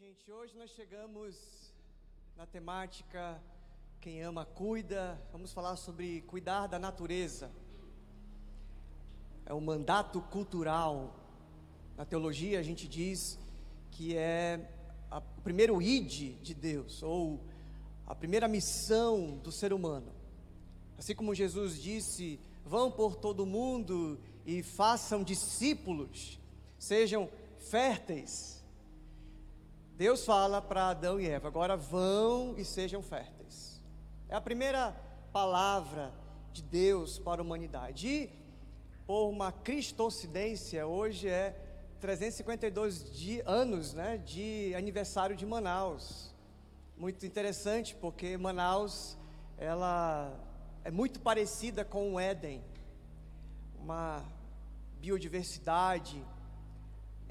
gente, hoje nós chegamos na temática Quem ama cuida. Vamos falar sobre cuidar da natureza. É um mandato cultural. Na teologia a gente diz que é a, o primeiro id de Deus, ou a primeira missão do ser humano. Assim como Jesus disse: vão por todo o mundo e façam discípulos, sejam férteis Deus fala para Adão e Eva: agora vão e sejam férteis. É a primeira palavra de Deus para a humanidade. E, por uma cristocidência, hoje é 352 de, anos né, de aniversário de Manaus. Muito interessante, porque Manaus ela é muito parecida com o Éden. Uma biodiversidade,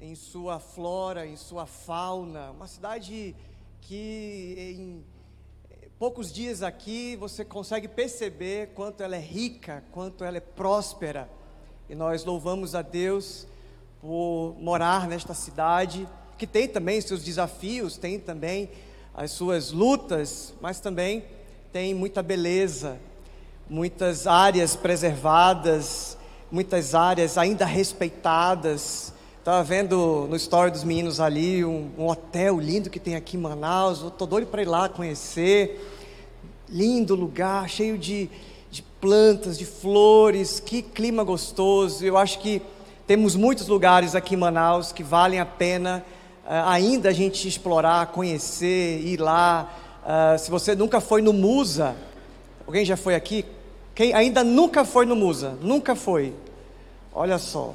em sua flora, em sua fauna, uma cidade que em poucos dias aqui você consegue perceber quanto ela é rica, quanto ela é próspera. E nós louvamos a Deus por morar nesta cidade, que tem também seus desafios, tem também as suas lutas, mas também tem muita beleza, muitas áreas preservadas, muitas áreas ainda respeitadas Estava vendo no story dos meninos ali um, um hotel lindo que tem aqui em Manaus. Estou doido para ir lá conhecer. Lindo lugar, cheio de, de plantas, de flores. Que clima gostoso. Eu acho que temos muitos lugares aqui em Manaus que valem a pena uh, ainda a gente explorar, conhecer, ir lá. Uh, se você nunca foi no Musa, alguém já foi aqui? Quem ainda nunca foi no Musa? Nunca foi. Olha só.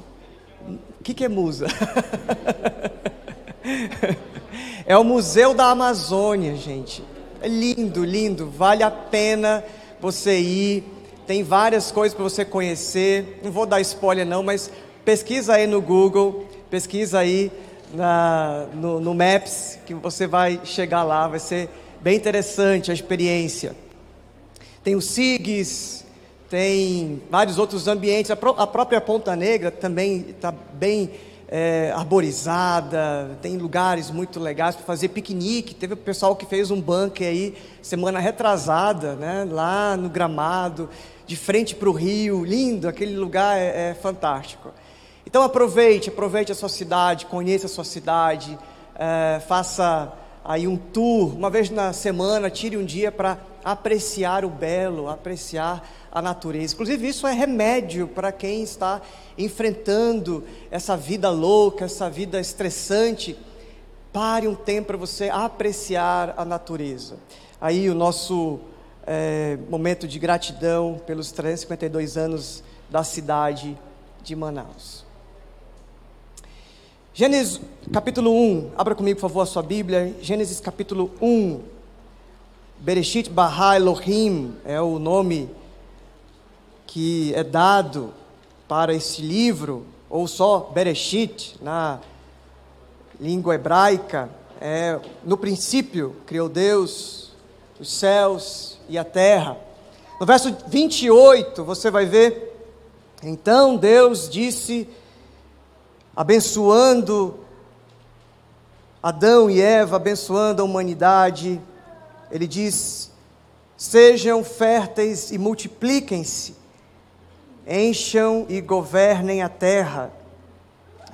O que, que é musa? é o Museu da Amazônia, gente. É lindo, lindo. Vale a pena você ir. Tem várias coisas para você conhecer. Não vou dar spoiler, não, mas pesquisa aí no Google, pesquisa aí na, no, no Maps, que você vai chegar lá. Vai ser bem interessante a experiência. Tem o SIGS, tem vários outros ambientes. A, pró a própria Ponta Negra também está bem é, arborizada, tem lugares muito legais para fazer piquenique. Teve o pessoal que fez um bunker aí semana retrasada, né, lá no gramado, de frente para o rio, lindo, aquele lugar é, é, fantástico. Então aproveite, aproveite a sua cidade, conheça a sua cidade, é, faça aí um tour, uma vez na semana, tire um dia para apreciar o belo, apreciar a natureza. Inclusive, isso é remédio para quem está enfrentando essa vida louca, essa vida estressante. Pare um tempo para você apreciar a natureza. Aí, o nosso é, momento de gratidão pelos 352 anos da cidade de Manaus. Gênesis capítulo 1, abra comigo, por favor, a sua Bíblia. Gênesis capítulo 1. Bereshit Bahá Elohim é o nome que é dado para esse livro, ou só Bereshit, na língua hebraica, é, no princípio criou Deus os céus e a terra. No verso 28, você vai ver, então Deus disse, abençoando Adão e Eva, abençoando a humanidade, ele diz: sejam férteis e multipliquem-se encham e governem a terra,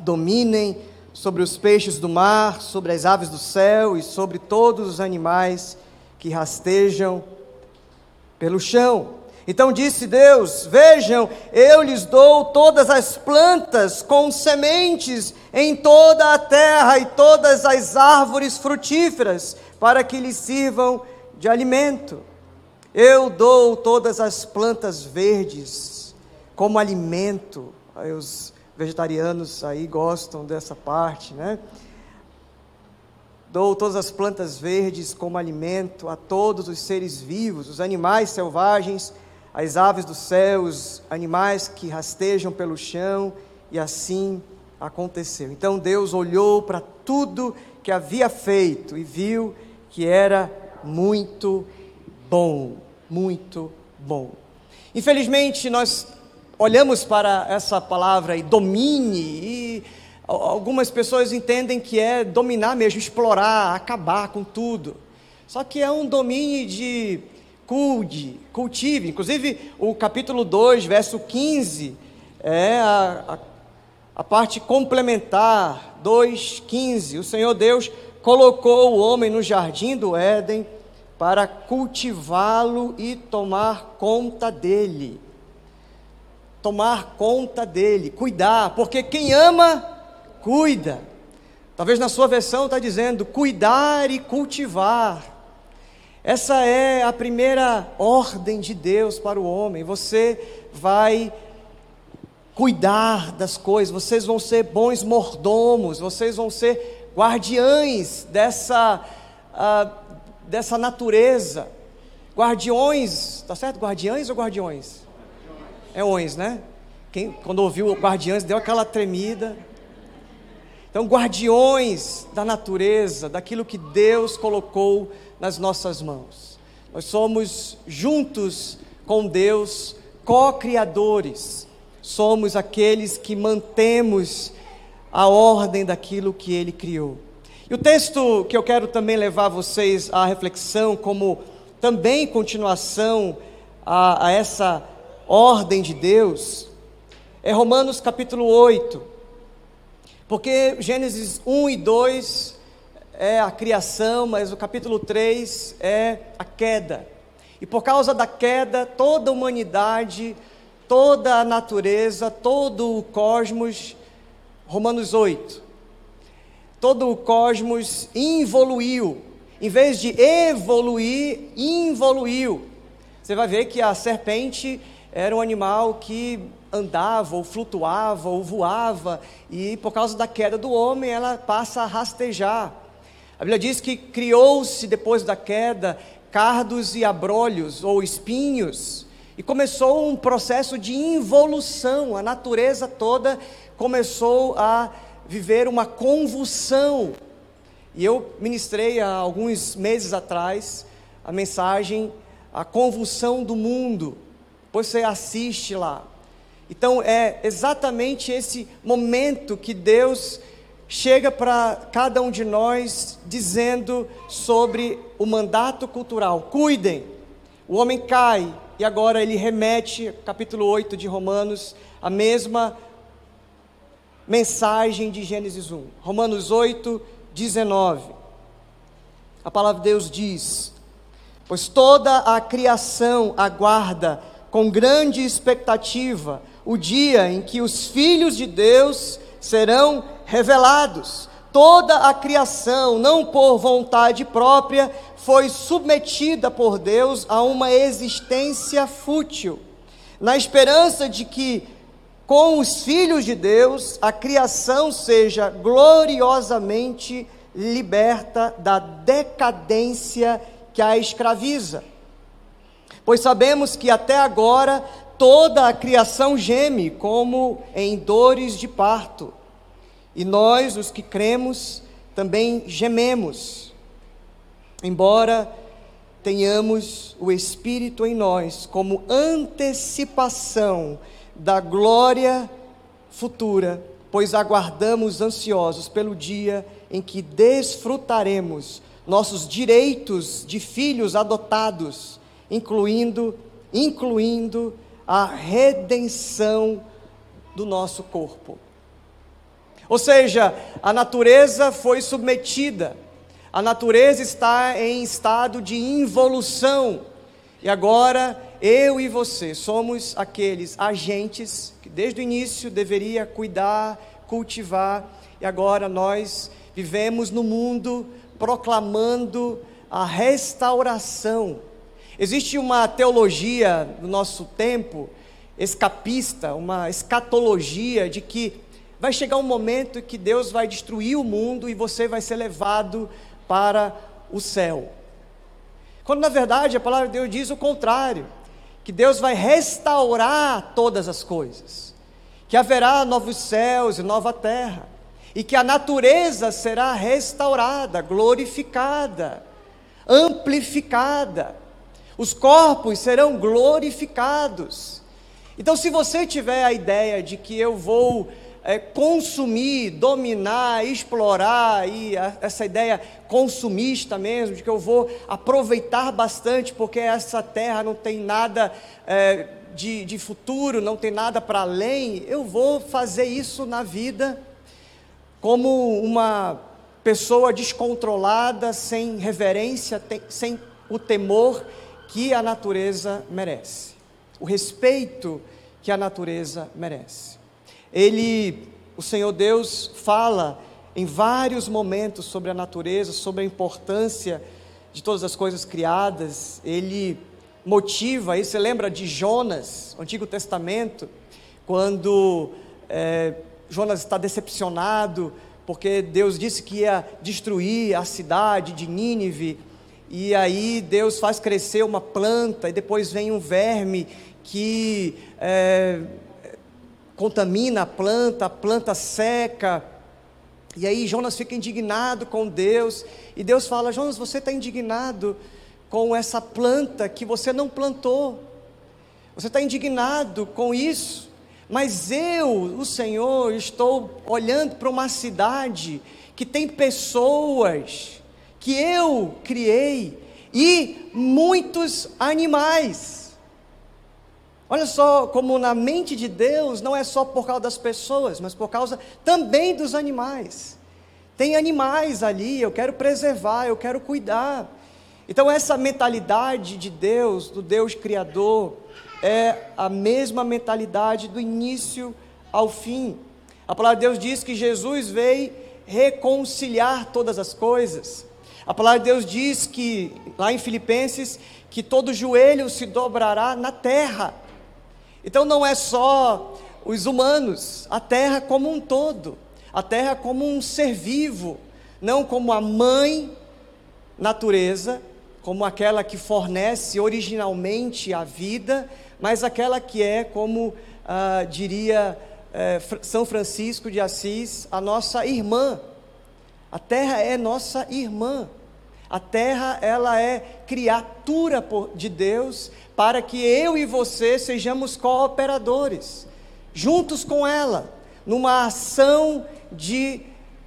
dominem sobre os peixes do mar, sobre as aves do céu e sobre todos os animais que rastejam pelo chão. Então disse Deus: Vejam, eu lhes dou todas as plantas com sementes em toda a terra e todas as árvores frutíferas, para que lhes sirvam de alimento. Eu dou todas as plantas verdes como alimento. Aí os vegetarianos aí gostam dessa parte, né? Dou todas as plantas verdes como alimento a todos os seres vivos, os animais selvagens, as aves do céu, os animais que rastejam pelo chão, e assim aconteceu. Então Deus olhou para tudo que havia feito e viu que era muito bom, muito bom. Infelizmente, nós olhamos para essa palavra e domine, e Algumas pessoas entendem que é dominar mesmo, explorar, acabar com tudo. Só que é um domínio de cuide, cultive. Inclusive, o capítulo 2, verso 15, é a, a, a parte complementar. 2,15. O Senhor Deus colocou o homem no jardim do Éden para cultivá-lo e tomar conta dele. Tomar conta dele, cuidar, porque quem ama, cuida. Talvez na sua versão está dizendo cuidar e cultivar. Essa é a primeira ordem de Deus para o homem. Você vai cuidar das coisas, vocês vão ser bons mordomos, vocês vão ser guardiães dessa, uh, dessa natureza. Guardiões, tá certo? Guardiães ou guardiões? É ons, né? Quem, quando ouviu guardiães, deu aquela tremida. Então, guardiões da natureza, daquilo que Deus colocou nas nossas mãos. Nós somos juntos com Deus, co-criadores. Somos aqueles que mantemos a ordem daquilo que ele criou. E o texto que eu quero também levar vocês à reflexão, como também continuação a, a essa ordem de Deus, é Romanos capítulo 8. Porque Gênesis 1 e 2 é a criação, mas o capítulo 3 é a queda. E por causa da queda, toda a humanidade, toda a natureza, todo o cosmos Romanos 8. Todo o cosmos involuiu. Em vez de evoluir, involuiu. Você vai ver que a serpente era um animal que andava, ou flutuava, ou voava, e por causa da queda do homem, ela passa a rastejar. A Bíblia diz que criou-se depois da queda cardos e abrolhos, ou espinhos, e começou um processo de involução, a natureza toda começou a viver uma convulsão. E eu ministrei há alguns meses atrás a mensagem A Convulsão do Mundo. Depois você assiste lá. Então é exatamente esse momento que Deus chega para cada um de nós dizendo sobre o mandato cultural. Cuidem. O homem cai e agora ele remete, capítulo 8 de Romanos, a mesma mensagem de Gênesis 1. Romanos 8, 19. A palavra de Deus diz: Pois toda a criação aguarda com grande expectativa o dia em que os filhos de Deus serão revelados. Toda a criação, não por vontade própria, foi submetida por Deus a uma existência fútil, na esperança de que com os filhos de Deus, a criação seja gloriosamente liberta da decadência que a escraviza. Pois sabemos que até agora toda a criação geme como em dores de parto. E nós, os que cremos, também gememos. Embora tenhamos o Espírito em nós como antecipação da glória futura, pois aguardamos ansiosos pelo dia em que desfrutaremos nossos direitos de filhos adotados, incluindo incluindo a redenção do nosso corpo. Ou seja, a natureza foi submetida, a natureza está em estado de involução, e agora eu e você somos aqueles agentes que desde o início deveria cuidar, cultivar, e agora nós vivemos no mundo proclamando a restauração. Existe uma teologia no nosso tempo escapista, uma escatologia de que vai chegar um momento que Deus vai destruir o mundo e você vai ser levado para o céu. Quando na verdade a palavra de Deus diz o contrário que Deus vai restaurar todas as coisas, que haverá novos céus e nova terra, e que a natureza será restaurada, glorificada, amplificada, os corpos serão glorificados. Então, se você tiver a ideia de que eu vou é, consumir, dominar, explorar, e a, essa ideia consumista mesmo, de que eu vou aproveitar bastante, porque essa terra não tem nada é, de, de futuro, não tem nada para além, eu vou fazer isso na vida como uma pessoa descontrolada, sem reverência, tem, sem o temor que a natureza merece, o respeito que a natureza merece. Ele, o Senhor Deus, fala em vários momentos sobre a natureza, sobre a importância de todas as coisas criadas. Ele motiva, você lembra de Jonas, Antigo Testamento, quando é, Jonas está decepcionado, porque Deus disse que ia destruir a cidade de Nínive, e aí Deus faz crescer uma planta, e depois vem um verme que é, contamina a planta, a planta seca. E aí Jonas fica indignado com Deus, e Deus fala: Jonas, você está indignado com essa planta que você não plantou, você está indignado com isso, mas eu, o Senhor, estou olhando para uma cidade que tem pessoas que eu criei e muitos animais. Olha só como na mente de Deus não é só por causa das pessoas, mas por causa também dos animais. Tem animais ali, eu quero preservar, eu quero cuidar. Então, essa mentalidade de Deus, do Deus Criador, é a mesma mentalidade do início ao fim. A palavra de Deus diz que Jesus veio reconciliar todas as coisas. A palavra de Deus diz que, lá em Filipenses, que todo joelho se dobrará na terra então não é só os humanos, a terra como um todo, a terra como um ser vivo, não como a mãe natureza, como aquela que fornece originalmente a vida, mas aquela que é, como ah, diria eh, São Francisco de Assis, a nossa irmã. A terra é nossa irmã. A terra, ela é criatura de Deus para que eu e você sejamos cooperadores, juntos com ela, numa ação de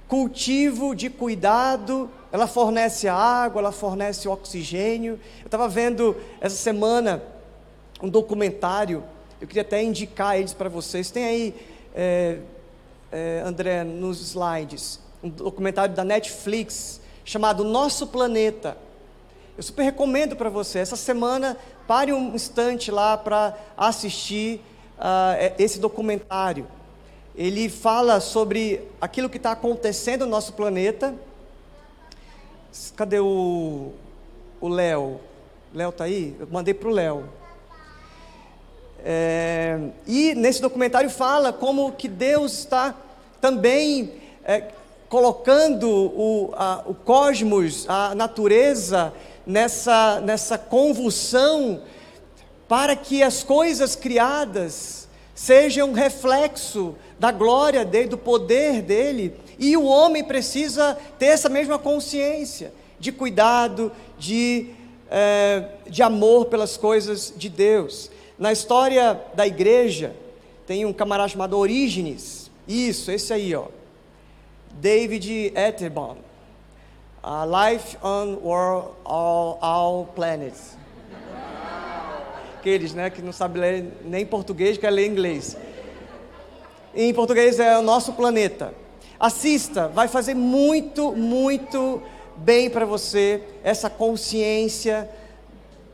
cultivo, de cuidado. Ela fornece água, ela fornece oxigênio. Eu estava vendo essa semana um documentário, eu queria até indicar eles para vocês. Tem aí, é, é, André, nos slides, um documentário da Netflix chamado Nosso Planeta. Eu super recomendo para você. Essa semana, pare um instante lá para assistir uh, esse documentário. Ele fala sobre aquilo que está acontecendo no nosso planeta. Cadê o Léo? Léo está aí? Eu mandei para o Léo. É, e nesse documentário fala como que Deus está também é, colocando o, a, o cosmos, a natureza, nessa, nessa convulsão, para que as coisas criadas sejam reflexo da glória dele, do poder dele, e o homem precisa ter essa mesma consciência de cuidado, de, é, de amor pelas coisas de Deus. Na história da igreja, tem um camarada chamado Orígenes, isso, esse aí, ó. David Attenborough, uh, Life on World, All, all Planets. Aqueles né, que não sabem ler nem português, quer ler inglês. Em português é o nosso planeta. Assista, vai fazer muito, muito bem para você essa consciência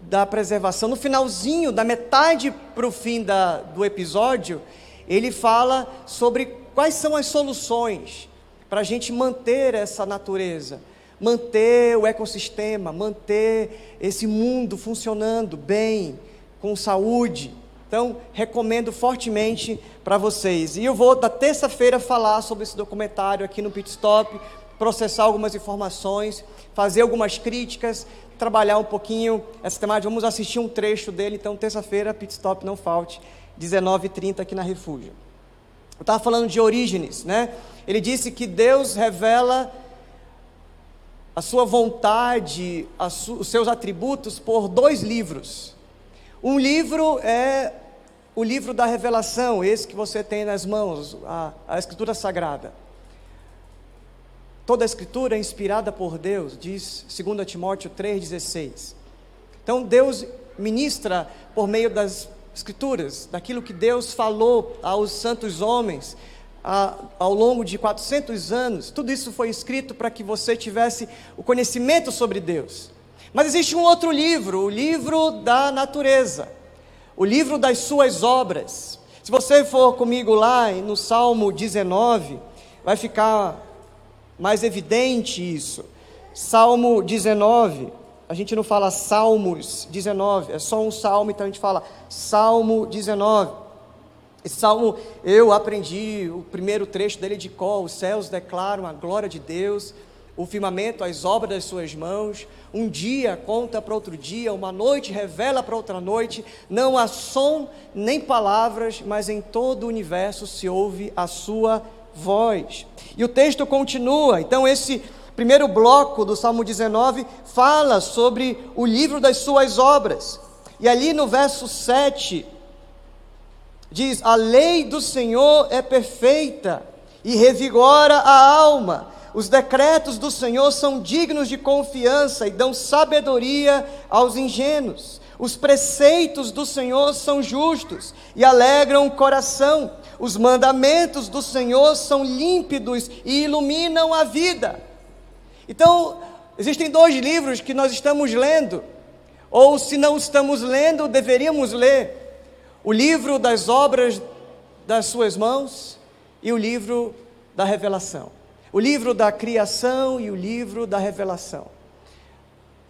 da preservação. No finalzinho, da metade para o fim da, do episódio, ele fala sobre quais são as soluções para a gente manter essa natureza, manter o ecossistema, manter esse mundo funcionando bem, com saúde. Então, recomendo fortemente para vocês. E eu vou, da terça-feira, falar sobre esse documentário aqui no Pit Stop, processar algumas informações, fazer algumas críticas, trabalhar um pouquinho essa temática. Vamos assistir um trecho dele, então, terça-feira, Pit Stop, não falte, 19h30 aqui na Refúgio. Eu estava falando de Orígenes, né? Ele disse que Deus revela a sua vontade, os seus atributos por dois livros. Um livro é o livro da revelação, esse que você tem nas mãos, a, a Escritura Sagrada. Toda a Escritura é inspirada por Deus, diz 2 Timóteo 3,16. Então Deus ministra por meio das Escrituras, daquilo que Deus falou aos santos homens ao longo de 400 anos. Tudo isso foi escrito para que você tivesse o conhecimento sobre Deus. Mas existe um outro livro, o livro da natureza, o livro das suas obras. Se você for comigo lá no Salmo 19, vai ficar mais evidente isso. Salmo 19, a gente não fala Salmos 19, é só um salmo, então a gente fala Salmo 19. Esse salmo eu aprendi o primeiro trecho dele de cor: os céus declaram a glória de Deus o firmamento, as obras das suas mãos. Um dia conta para outro dia, uma noite revela para outra noite. Não há som nem palavras, mas em todo o universo se ouve a sua voz. E o texto continua. Então, esse primeiro bloco do Salmo 19 fala sobre o livro das suas obras. E ali no verso 7 diz: A lei do Senhor é perfeita e revigora a alma. Os decretos do Senhor são dignos de confiança e dão sabedoria aos ingênuos. Os preceitos do Senhor são justos e alegram o coração. Os mandamentos do Senhor são límpidos e iluminam a vida. Então, existem dois livros que nós estamos lendo, ou se não estamos lendo, deveríamos ler: o livro das obras das Suas mãos e o livro da revelação o livro da criação e o livro da revelação.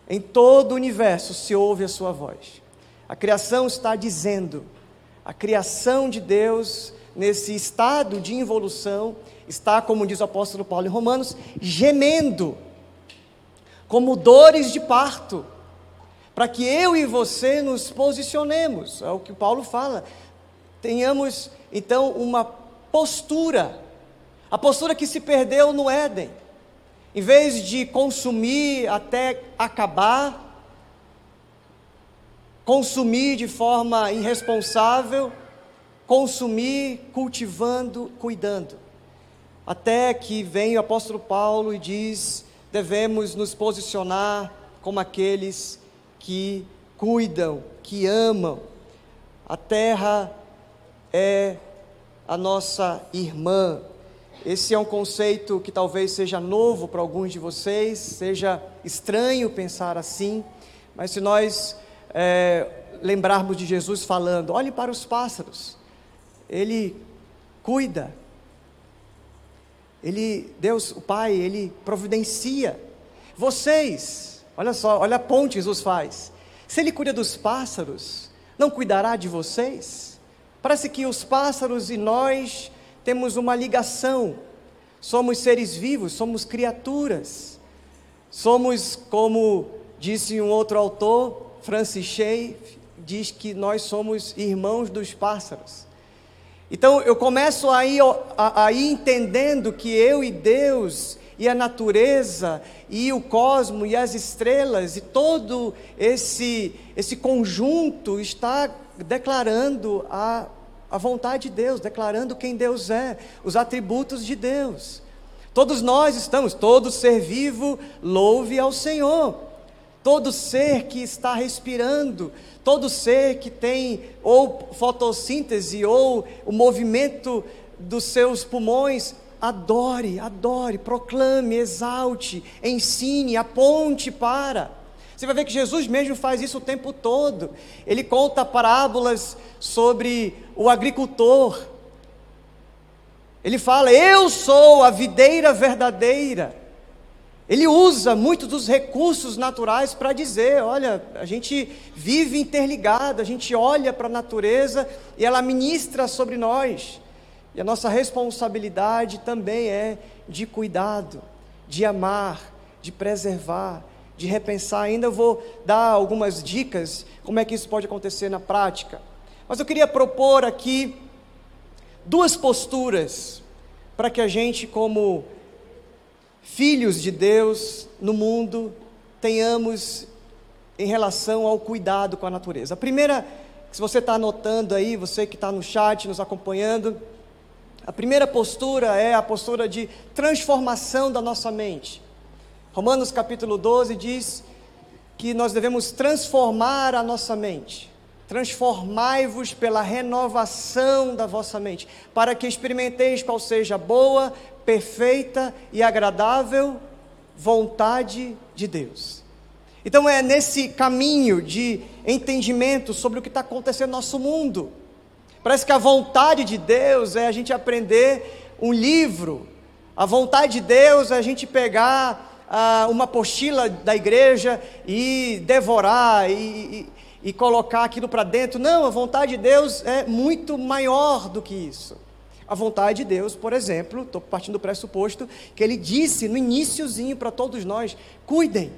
Em todo o universo se ouve a sua voz. A criação está dizendo, a criação de Deus, nesse estado de involução, está, como diz o apóstolo Paulo em Romanos, gemendo, como dores de parto, para que eu e você nos posicionemos, é o que Paulo fala, tenhamos então uma postura a postura que se perdeu no Éden. Em vez de consumir até acabar, consumir de forma irresponsável, consumir cultivando, cuidando. Até que vem o apóstolo Paulo e diz: devemos nos posicionar como aqueles que cuidam, que amam. A terra é a nossa irmã, esse é um conceito que talvez seja novo para alguns de vocês, seja estranho pensar assim, mas se nós é, lembrarmos de Jesus falando: olhe para os pássaros, Ele cuida, Ele, Deus, o Pai, Ele providencia. Vocês, olha só, olha a ponte Jesus faz. Se Ele cuida dos pássaros, não cuidará de vocês? Parece que os pássaros e nós temos uma ligação. Somos seres vivos, somos criaturas. Somos, como disse um outro autor, Francis Shea, diz que nós somos irmãos dos pássaros. Então eu começo aí, aí entendendo que eu e Deus e a natureza e o cosmo e as estrelas e todo esse esse conjunto está declarando a a vontade de Deus, declarando quem Deus é, os atributos de Deus. Todos nós estamos, todo ser vivo louve ao Senhor. Todo ser que está respirando, todo ser que tem ou fotossíntese ou o movimento dos seus pulmões, adore, adore, proclame, exalte, ensine, aponte para. Você vai ver que Jesus mesmo faz isso o tempo todo. Ele conta parábolas sobre o agricultor. Ele fala: Eu sou a videira verdadeira. Ele usa muitos dos recursos naturais para dizer: olha, a gente vive interligado, a gente olha para a natureza e ela ministra sobre nós. E a nossa responsabilidade também é de cuidado, de amar, de preservar, de repensar. Ainda vou dar algumas dicas como é que isso pode acontecer na prática. Mas eu queria propor aqui duas posturas para que a gente, como filhos de Deus no mundo, tenhamos em relação ao cuidado com a natureza. A primeira se você está anotando aí, você que está no chat nos acompanhando, a primeira postura é a postura de transformação da nossa mente. Romanos capítulo 12 diz que nós devemos transformar a nossa mente. Transformai-vos pela renovação da vossa mente, para que experimenteis qual seja a boa, perfeita e agradável vontade de Deus. Então é nesse caminho de entendimento sobre o que está acontecendo no nosso mundo. Parece que a vontade de Deus é a gente aprender um livro, a vontade de Deus é a gente pegar ah, uma apostila da igreja e devorar e, e, e colocar aquilo para dentro. Não, a vontade de Deus é muito maior do que isso. A vontade de Deus, por exemplo, estou partindo do pressuposto que ele disse no iníciozinho para todos nós: cuidem,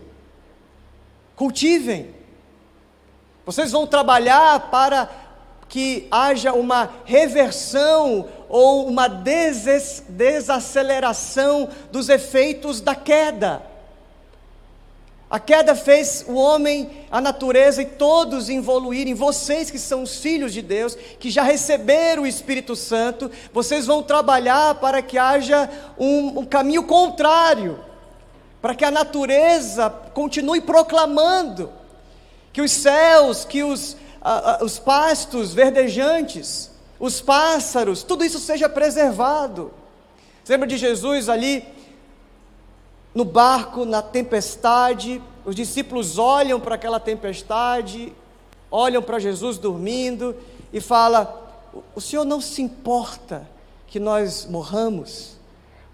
cultivem. Vocês vão trabalhar para que haja uma reversão ou uma desaceleração dos efeitos da queda. A queda fez o homem, a natureza e todos evoluírem. Vocês que são os filhos de Deus, que já receberam o Espírito Santo, vocês vão trabalhar para que haja um, um caminho contrário, para que a natureza continue proclamando que os céus, que os, os pastos verdejantes, os pássaros, tudo isso seja preservado. Você lembra de Jesus ali no barco, na tempestade, os discípulos olham para aquela tempestade, olham para Jesus dormindo e fala: "O Senhor não se importa que nós morramos?"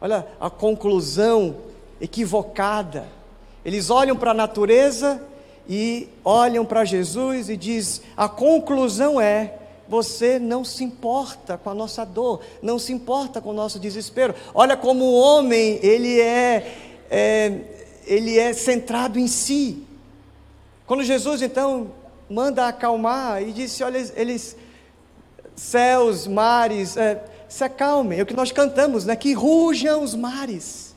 Olha a conclusão equivocada. Eles olham para a natureza e olham para Jesus e diz: "A conclusão é você não se importa com a nossa dor, não se importa com o nosso desespero. Olha como o homem, ele é é, ele é centrado em si. Quando Jesus então manda acalmar e disse: Olha, eles, céus, mares, é, se acalmem, é o que nós cantamos, né? Que rujam os mares.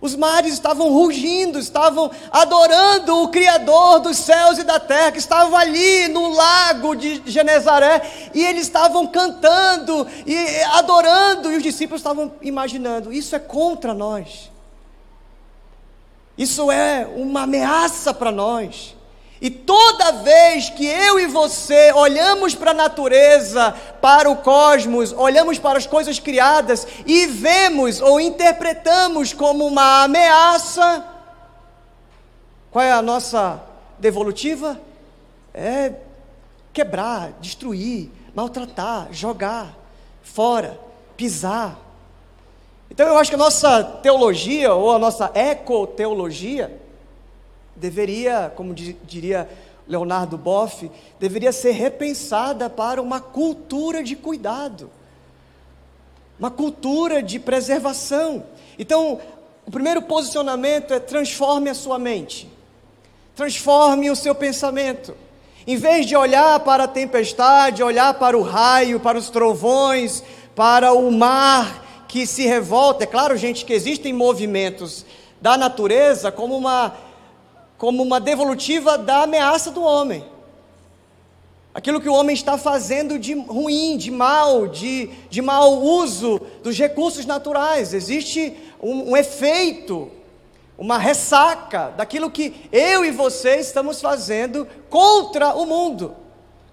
Os mares estavam rugindo, estavam adorando o Criador dos céus e da terra, que estava ali no lago de Genezaré, e eles estavam cantando e adorando, e os discípulos estavam imaginando: isso é contra nós. Isso é uma ameaça para nós. E toda vez que eu e você olhamos para a natureza, para o cosmos, olhamos para as coisas criadas e vemos ou interpretamos como uma ameaça, qual é a nossa devolutiva? É quebrar, destruir, maltratar, jogar fora, pisar. Então eu acho que a nossa teologia, ou a nossa ecoteologia, deveria, como diria Leonardo Boff, deveria ser repensada para uma cultura de cuidado, uma cultura de preservação. Então, o primeiro posicionamento é transforme a sua mente, transforme o seu pensamento. Em vez de olhar para a tempestade, olhar para o raio, para os trovões, para o mar, que se revolta. É claro, gente, que existem movimentos da natureza como uma, como uma devolutiva da ameaça do homem. Aquilo que o homem está fazendo de ruim, de mal, de, de mau uso dos recursos naturais. Existe um, um efeito, uma ressaca daquilo que eu e você estamos fazendo contra o mundo,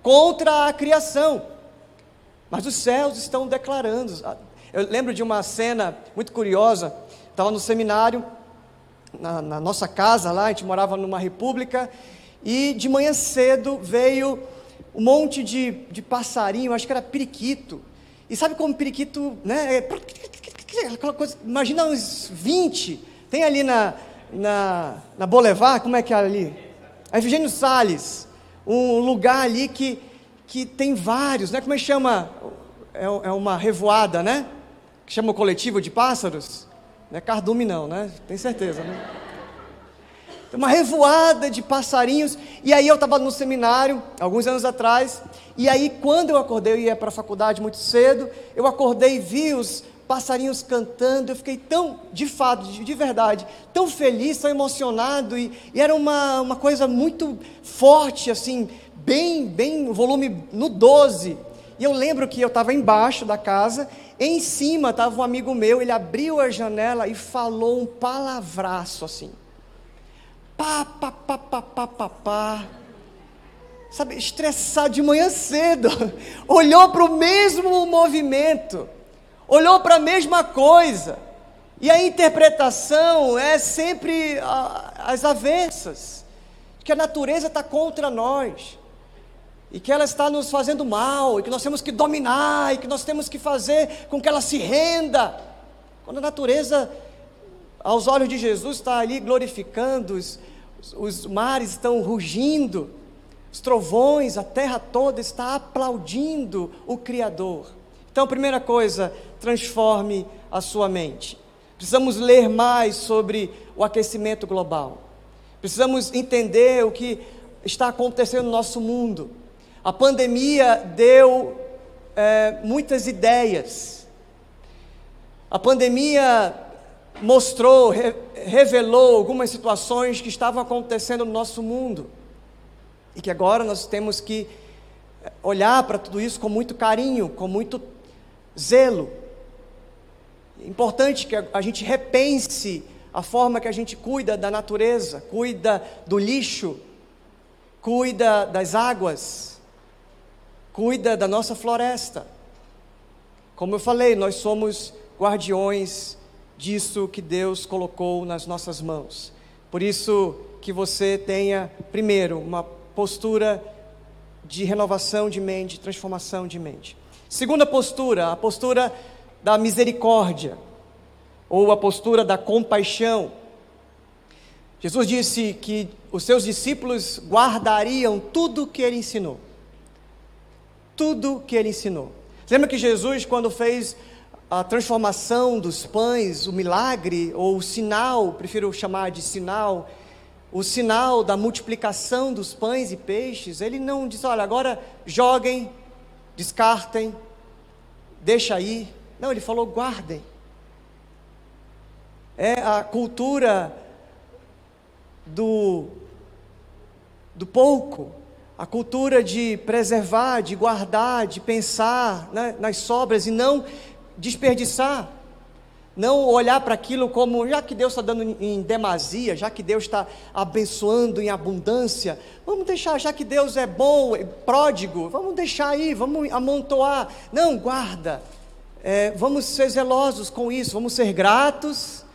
contra a criação. Mas os céus estão declarando, eu lembro de uma cena muito curiosa. Estava no seminário, na, na, nossa casa lá, a gente morava numa república, e de manhã cedo veio um monte de, de passarinho, acho que era periquito. E sabe como periquito, né? É, coisa, imagina uns 20. Tem ali na, na, na Boulevard, como é que é ali? A Efigênio Salles, um lugar ali que, que tem vários, né? Como é que chama? É, é uma revoada, né? que chama o coletivo de pássaros, não é cardume não, né? Tem certeza, né? Uma revoada de passarinhos. E aí eu estava no seminário, alguns anos atrás, e aí quando eu acordei, eu ia para a faculdade muito cedo, eu acordei e vi os passarinhos cantando, eu fiquei tão, de fato, de, de verdade, tão feliz, tão emocionado, e, e era uma, uma coisa muito forte, assim, bem, bem, volume no 12. E eu lembro que eu estava embaixo da casa, em cima estava um amigo meu, ele abriu a janela e falou um palavraço assim. Pá, pá, pá, pá, pá, pá, pá. Sabe, estressado de manhã cedo. Olhou para o mesmo movimento. Olhou para a mesma coisa. E a interpretação é sempre as avessas. Que a natureza está contra nós e que ela está nos fazendo mal, e que nós temos que dominar, e que nós temos que fazer com que ela se renda. Quando a natureza, aos olhos de Jesus, está ali glorificando, os, os mares estão rugindo, os trovões, a terra toda está aplaudindo o Criador. Então, primeira coisa, transforme a sua mente. Precisamos ler mais sobre o aquecimento global. Precisamos entender o que está acontecendo no nosso mundo. A pandemia deu é, muitas ideias. A pandemia mostrou, re, revelou algumas situações que estavam acontecendo no nosso mundo e que agora nós temos que olhar para tudo isso com muito carinho, com muito zelo. É importante que a gente repense a forma que a gente cuida da natureza, cuida do lixo, cuida das águas cuida da nossa floresta. Como eu falei, nós somos guardiões disso que Deus colocou nas nossas mãos. Por isso que você tenha, primeiro, uma postura de renovação de mente, transformação de mente. Segunda postura, a postura da misericórdia, ou a postura da compaixão. Jesus disse que os seus discípulos guardariam tudo o que ele ensinou tudo que ele ensinou. Lembra que Jesus, quando fez a transformação dos pães, o milagre, ou o sinal, prefiro chamar de sinal, o sinal da multiplicação dos pães e peixes, ele não disse, olha, agora joguem, descartem, deixa aí. Não, ele falou, guardem. É a cultura do, do pouco, a cultura de preservar, de guardar, de pensar né, nas sobras e não desperdiçar. Não olhar para aquilo como, já que Deus está dando em demasia, já que Deus está abençoando em abundância, vamos deixar, já que Deus é bom, é pródigo, vamos deixar aí, vamos amontoar. Não, guarda. É, vamos ser zelosos com isso, vamos ser gratos,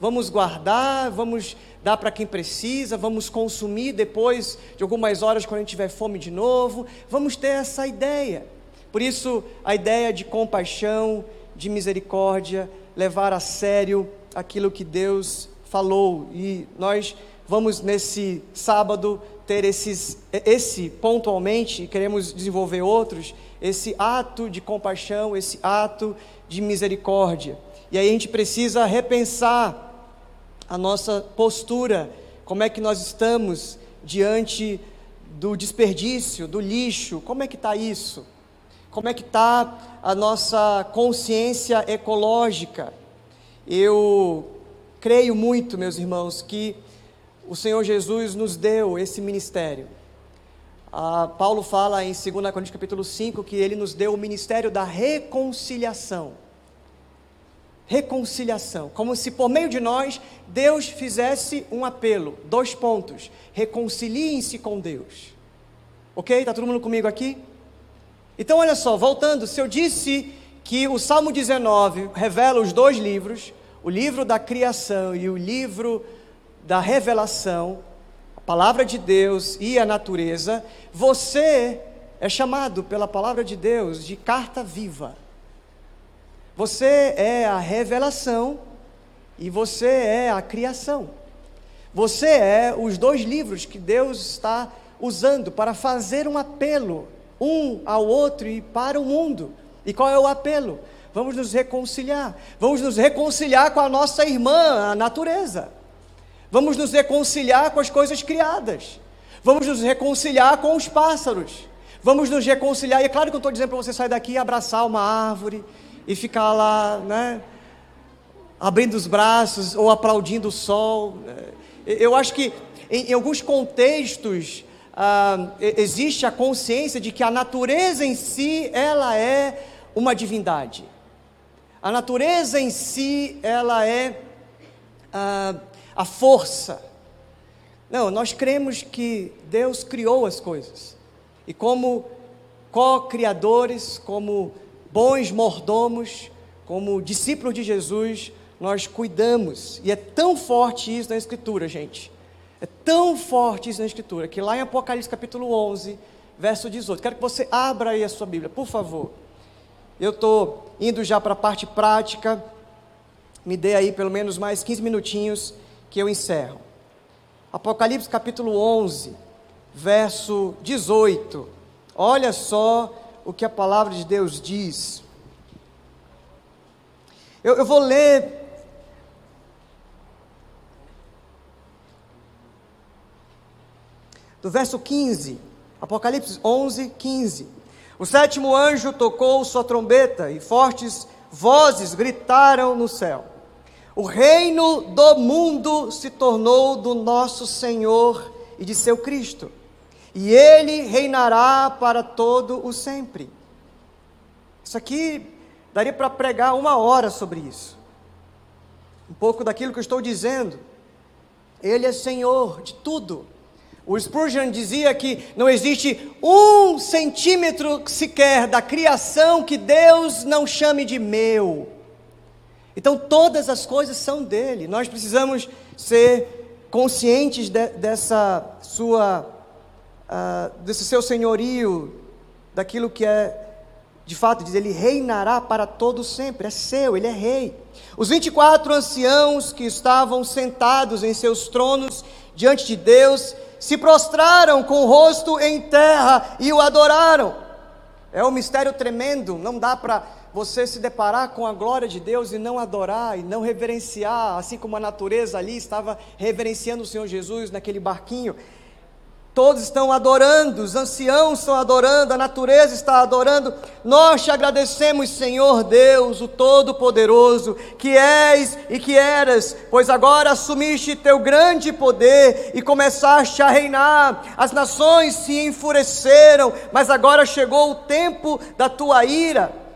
vamos guardar, vamos dar para quem precisa, vamos consumir depois de algumas horas quando a gente tiver fome de novo. Vamos ter essa ideia. Por isso, a ideia de compaixão, de misericórdia, levar a sério aquilo que Deus falou. E nós vamos nesse sábado ter esses, esse pontualmente, e queremos desenvolver outros, esse ato de compaixão, esse ato de misericórdia. E aí a gente precisa repensar a nossa postura, como é que nós estamos diante do desperdício, do lixo, como é que está isso? Como é que está a nossa consciência ecológica? Eu creio muito, meus irmãos, que o Senhor Jesus nos deu esse ministério. Ah, Paulo fala em 2 Coríntios capítulo 5 que ele nos deu o ministério da reconciliação reconciliação, como se por meio de nós Deus fizesse um apelo. Dois pontos: reconciliem-se com Deus. Ok? Está todo mundo comigo aqui? Então, olha só, voltando, se eu disse que o Salmo 19 revela os dois livros, o livro da criação e o livro da revelação, a palavra de Deus e a natureza, você é chamado pela palavra de Deus de carta viva. Você é a revelação e você é a criação. Você é os dois livros que Deus está usando para fazer um apelo um ao outro e para o mundo. E qual é o apelo? Vamos nos reconciliar. Vamos nos reconciliar com a nossa irmã, a natureza. Vamos nos reconciliar com as coisas criadas. Vamos nos reconciliar com os pássaros. Vamos nos reconciliar. E é claro que eu estou dizendo para você sair daqui e abraçar uma árvore e ficar lá, né? Abrindo os braços ou aplaudindo o sol. Eu acho que em, em alguns contextos ah, existe a consciência de que a natureza em si, ela é uma divindade. A natureza em si, ela é ah, a força. Não, nós cremos que Deus criou as coisas. E como co-criadores, como bons mordomos, como discípulos de Jesus, nós cuidamos. E é tão forte isso na Escritura, gente. É tão forte isso na Escritura, que lá em Apocalipse capítulo 11, verso 18. Quero que você abra aí a sua Bíblia, por favor. Eu estou indo já para a parte prática. Me dê aí pelo menos mais 15 minutinhos que eu encerro. Apocalipse capítulo 11, verso 18. Olha só o que a palavra de Deus diz. Eu, eu vou ler do verso 15, Apocalipse 11, 15. O sétimo anjo tocou sua trombeta e fortes vozes gritaram no céu: O reino do mundo se tornou do nosso Senhor e de seu Cristo, e ele reinará para todo o sempre. Isso aqui daria para pregar uma hora sobre isso. Um pouco daquilo que eu estou dizendo. Ele é Senhor de tudo. O Spurgeon dizia que não existe um centímetro sequer da criação que Deus não chame de meu. Então todas as coisas são dele. Nós precisamos ser conscientes de, dessa sua, uh, desse seu senhorio, daquilo que é de fato, diz ele reinará para todo sempre, é seu, ele é rei. Os 24 anciãos que estavam sentados em seus tronos diante de Deus se prostraram com o rosto em terra e o adoraram. É um mistério tremendo, não dá para você se deparar com a glória de Deus e não adorar e não reverenciar, assim como a natureza ali estava reverenciando o Senhor Jesus naquele barquinho. Todos estão adorando, os anciãos estão adorando, a natureza está adorando. Nós te agradecemos, Senhor Deus, o Todo-Poderoso, que és e que eras, pois agora assumiste teu grande poder e começaste a reinar. As nações se enfureceram, mas agora chegou o tempo da tua ira.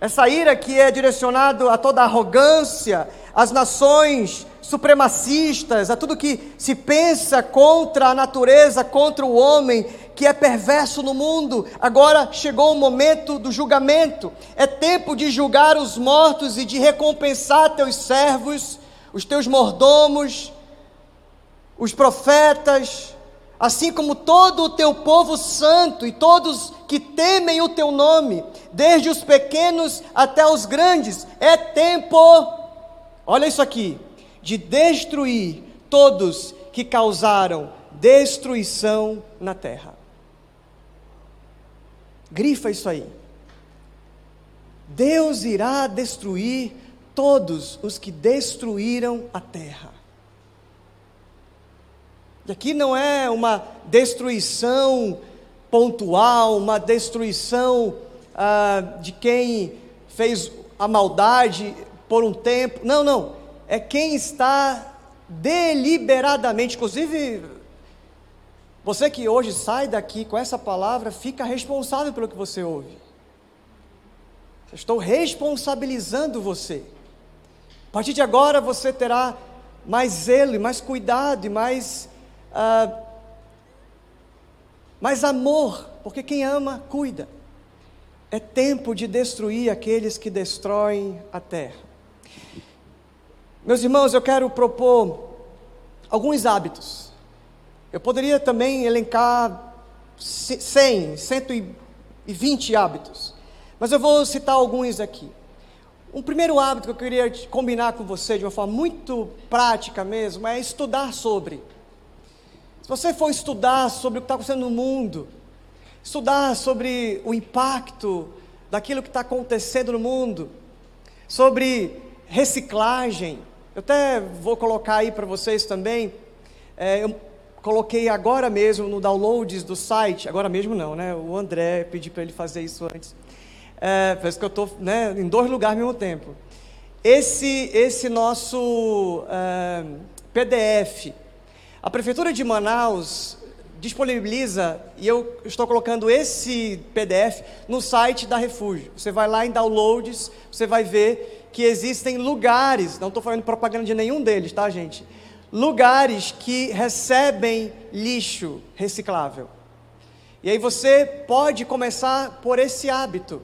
Essa ira que é direcionada a toda arrogância, as nações supremacistas, a tudo que se pensa contra a natureza, contra o homem, que é perverso no mundo. Agora chegou o momento do julgamento. É tempo de julgar os mortos e de recompensar teus servos, os teus mordomos, os profetas, assim como todo o teu povo santo e todos que temem o teu nome, desde os pequenos até os grandes. É tempo Olha isso aqui: de destruir todos que causaram destruição na terra. Grifa isso aí. Deus irá destruir todos os que destruíram a terra. E aqui não é uma destruição pontual, uma destruição ah, de quem fez a maldade por um tempo. Não, não. É quem está deliberadamente, inclusive você que hoje sai daqui com essa palavra, fica responsável pelo que você ouve. estou responsabilizando você. A partir de agora você terá mais zelo, e mais cuidado e mais, ah, mais amor, porque quem ama, cuida. É tempo de destruir aqueles que destroem a terra. Meus irmãos, eu quero propor alguns hábitos. Eu poderia também elencar 100, 120 hábitos, mas eu vou citar alguns aqui. Um primeiro hábito que eu queria combinar com você de uma forma muito prática mesmo é estudar sobre. Se você for estudar sobre o que está acontecendo no mundo, estudar sobre o impacto daquilo que está acontecendo no mundo, sobre reciclagem, eu até vou colocar aí para vocês também. É, eu coloquei agora mesmo no downloads do site, agora mesmo não, né? O André pediu para ele fazer isso antes. É, parece que eu estou né, em dois lugares ao mesmo tempo. Esse, esse nosso é, PDF, a Prefeitura de Manaus disponibiliza, e eu estou colocando esse PDF no site da Refúgio. Você vai lá em downloads, você vai ver que existem lugares, não estou falando propaganda de nenhum deles, tá, gente? Lugares que recebem lixo reciclável. E aí você pode começar por esse hábito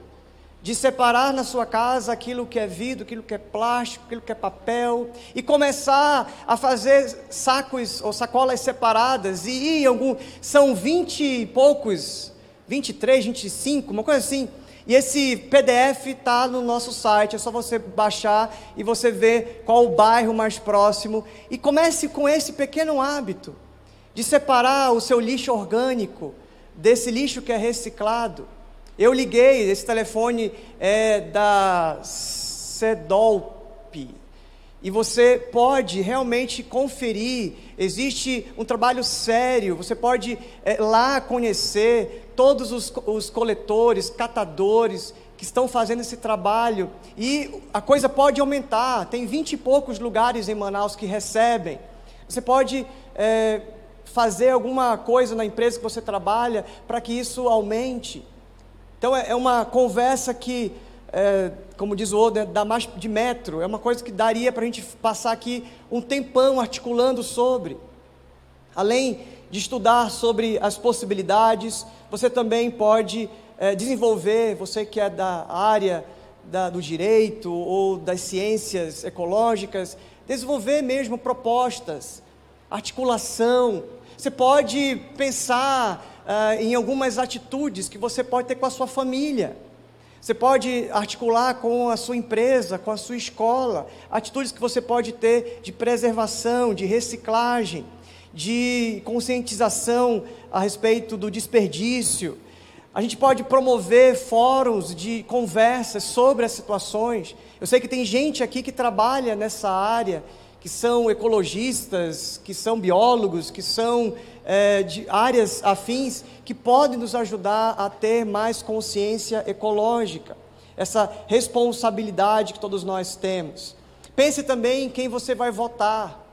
de separar na sua casa aquilo que é vidro, aquilo que é plástico, aquilo que é papel, e começar a fazer sacos ou sacolas separadas, e em algum, são vinte e poucos, 23, 25, uma coisa assim, e esse PDF está no nosso site, é só você baixar e você ver qual o bairro mais próximo, e comece com esse pequeno hábito, de separar o seu lixo orgânico, desse lixo que é reciclado, eu liguei, esse telefone é da Cedolp. E você pode realmente conferir, existe um trabalho sério, você pode é, lá conhecer todos os, os coletores, catadores que estão fazendo esse trabalho e a coisa pode aumentar. Tem vinte e poucos lugares em Manaus que recebem. Você pode é, fazer alguma coisa na empresa que você trabalha para que isso aumente. Então é, é uma conversa que, é, como diz o outro, né, dá mais de metro, é uma coisa que daria para a gente passar aqui um tempão articulando sobre. Além de estudar sobre as possibilidades, você também pode é, desenvolver, você que é da área da, do direito ou das ciências ecológicas, desenvolver mesmo propostas, articulação. Você pode pensar uh, em algumas atitudes que você pode ter com a sua família. Você pode articular com a sua empresa, com a sua escola, atitudes que você pode ter de preservação, de reciclagem, de conscientização a respeito do desperdício. A gente pode promover fóruns de conversas sobre as situações. Eu sei que tem gente aqui que trabalha nessa área que são ecologistas, que são biólogos, que são é, de áreas afins, que podem nos ajudar a ter mais consciência ecológica, essa responsabilidade que todos nós temos. Pense também em quem você vai votar.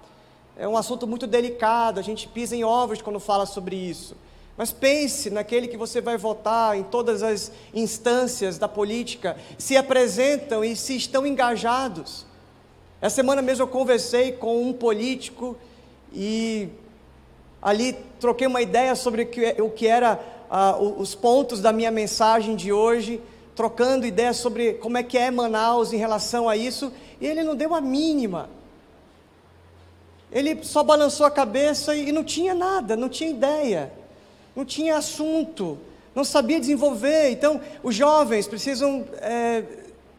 É um assunto muito delicado, a gente pisa em ovos quando fala sobre isso. Mas pense naquele que você vai votar em todas as instâncias da política, se apresentam e se estão engajados essa semana mesmo eu conversei com um político e ali troquei uma ideia sobre o que era uh, os pontos da minha mensagem de hoje, trocando ideias sobre como é que é Manaus em relação a isso, e ele não deu a mínima. Ele só balançou a cabeça e não tinha nada, não tinha ideia, não tinha assunto, não sabia desenvolver. Então, os jovens precisam é,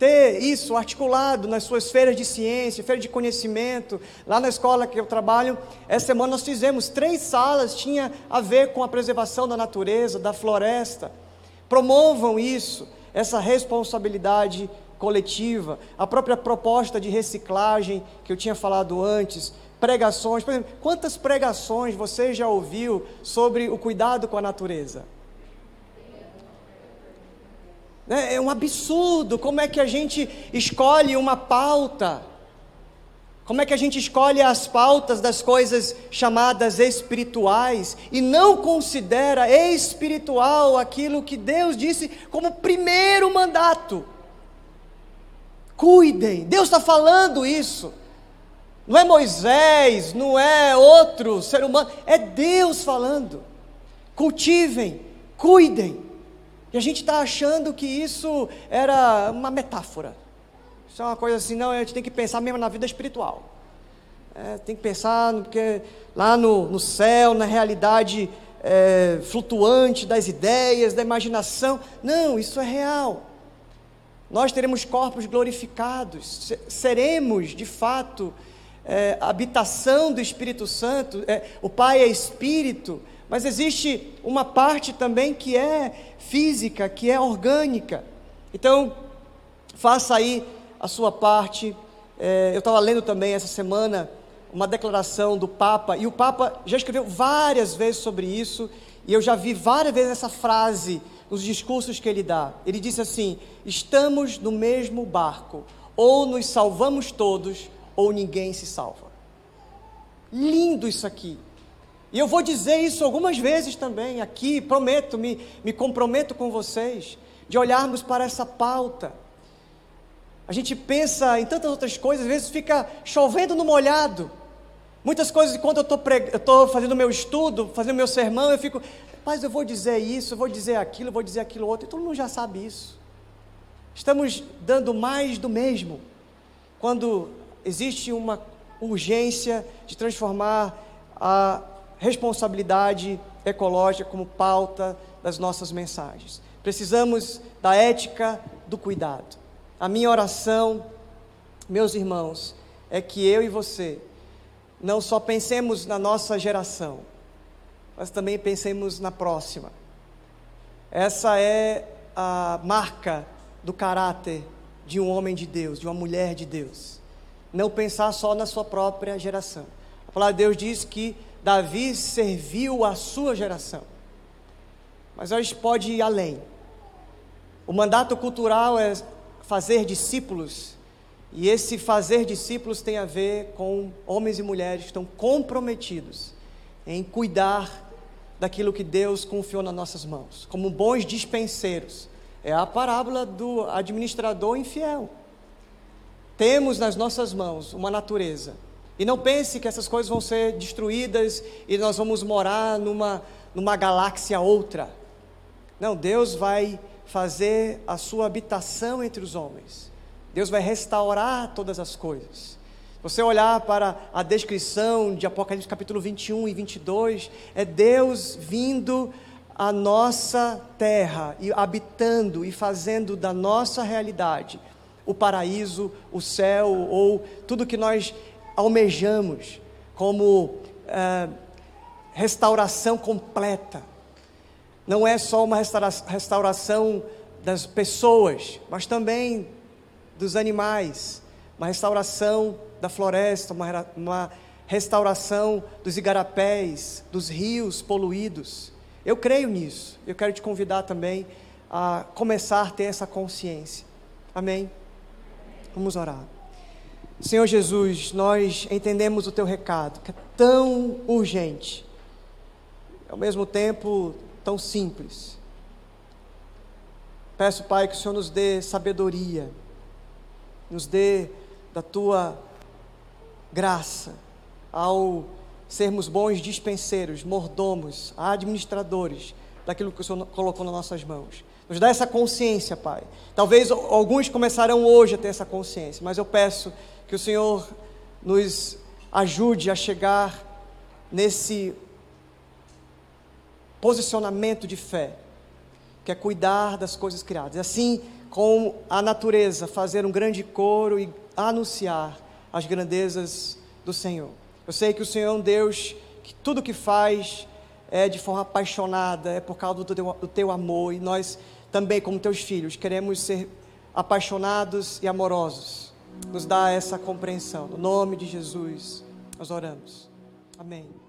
ter isso articulado nas suas feiras de ciência, feira de conhecimento. Lá na escola que eu trabalho, essa semana nós fizemos três salas, tinha a ver com a preservação da natureza, da floresta. Promovam isso, essa responsabilidade coletiva, a própria proposta de reciclagem que eu tinha falado antes, pregações, por exemplo, quantas pregações você já ouviu sobre o cuidado com a natureza? É, é um absurdo como é que a gente escolhe uma pauta. Como é que a gente escolhe as pautas das coisas chamadas espirituais e não considera espiritual aquilo que Deus disse como primeiro mandato? Cuidem, Deus está falando isso. Não é Moisés, não é outro ser humano, é Deus falando. Cultivem, cuidem. E a gente está achando que isso era uma metáfora. Isso é uma coisa assim, não, a gente tem que pensar mesmo na vida espiritual. É, tem que pensar porque lá no, no céu, na realidade é, flutuante das ideias, da imaginação. Não, isso é real. Nós teremos corpos glorificados, seremos de fato é, habitação do Espírito Santo. É, o Pai é Espírito, mas existe uma parte também que é física, que é orgânica. Então, faça aí a sua parte. É, eu estava lendo também essa semana uma declaração do Papa, e o Papa já escreveu várias vezes sobre isso, e eu já vi várias vezes essa frase nos discursos que ele dá. Ele disse assim: estamos no mesmo barco, ou nos salvamos todos, ou ninguém se salva. Lindo isso aqui. E eu vou dizer isso algumas vezes também aqui, prometo, me, me comprometo com vocês, de olharmos para essa pauta. A gente pensa em tantas outras coisas, às vezes fica chovendo no molhado. Muitas coisas, enquanto eu estou fazendo meu estudo, fazendo meu sermão, eu fico, mas eu vou dizer isso, eu vou dizer aquilo, eu vou dizer aquilo outro, e todo mundo já sabe isso. Estamos dando mais do mesmo, quando existe uma urgência de transformar a responsabilidade ecológica como pauta das nossas mensagens. Precisamos da ética do cuidado. A minha oração, meus irmãos, é que eu e você não só pensemos na nossa geração, mas também pensemos na próxima. Essa é a marca do caráter de um homem de Deus, de uma mulher de Deus. Não pensar só na sua própria geração. A palavra de Deus diz que Davi serviu a sua geração. Mas a gente pode ir além. O mandato cultural é fazer discípulos, e esse fazer discípulos tem a ver com homens e mulheres que estão comprometidos em cuidar daquilo que Deus confiou nas nossas mãos, como bons dispenseiros. É a parábola do administrador infiel. Temos nas nossas mãos uma natureza e não pense que essas coisas vão ser destruídas e nós vamos morar numa, numa galáxia outra. Não, Deus vai fazer a sua habitação entre os homens. Deus vai restaurar todas as coisas. Você olhar para a descrição de Apocalipse capítulo 21 e 22, é Deus vindo à nossa terra e habitando e fazendo da nossa realidade o paraíso, o céu ou tudo que nós almejamos como é, restauração completa. Não é só uma restaura restauração das pessoas, mas também dos animais, uma restauração da floresta, uma, uma restauração dos igarapés, dos rios poluídos. Eu creio nisso. Eu quero te convidar também a começar a ter essa consciência. Amém? Vamos orar. Senhor Jesus, nós entendemos o teu recado, que é tão urgente, ao mesmo tempo tão simples. Peço, Pai, que o Senhor nos dê sabedoria, nos dê da tua graça ao sermos bons dispenseiros, mordomos, administradores daquilo que o Senhor colocou nas nossas mãos. Nos dá essa consciência, Pai. Talvez alguns começarão hoje a ter essa consciência, mas eu peço que o Senhor nos ajude a chegar nesse posicionamento de fé, que é cuidar das coisas criadas. Assim como a natureza, fazer um grande coro e anunciar as grandezas do Senhor. Eu sei que o Senhor é um Deus que tudo que faz é de forma apaixonada, é por causa do teu, do teu amor, e nós também, como teus filhos, queremos ser apaixonados e amorosos nos dá essa compreensão. No nome de Jesus, nós oramos. Amém.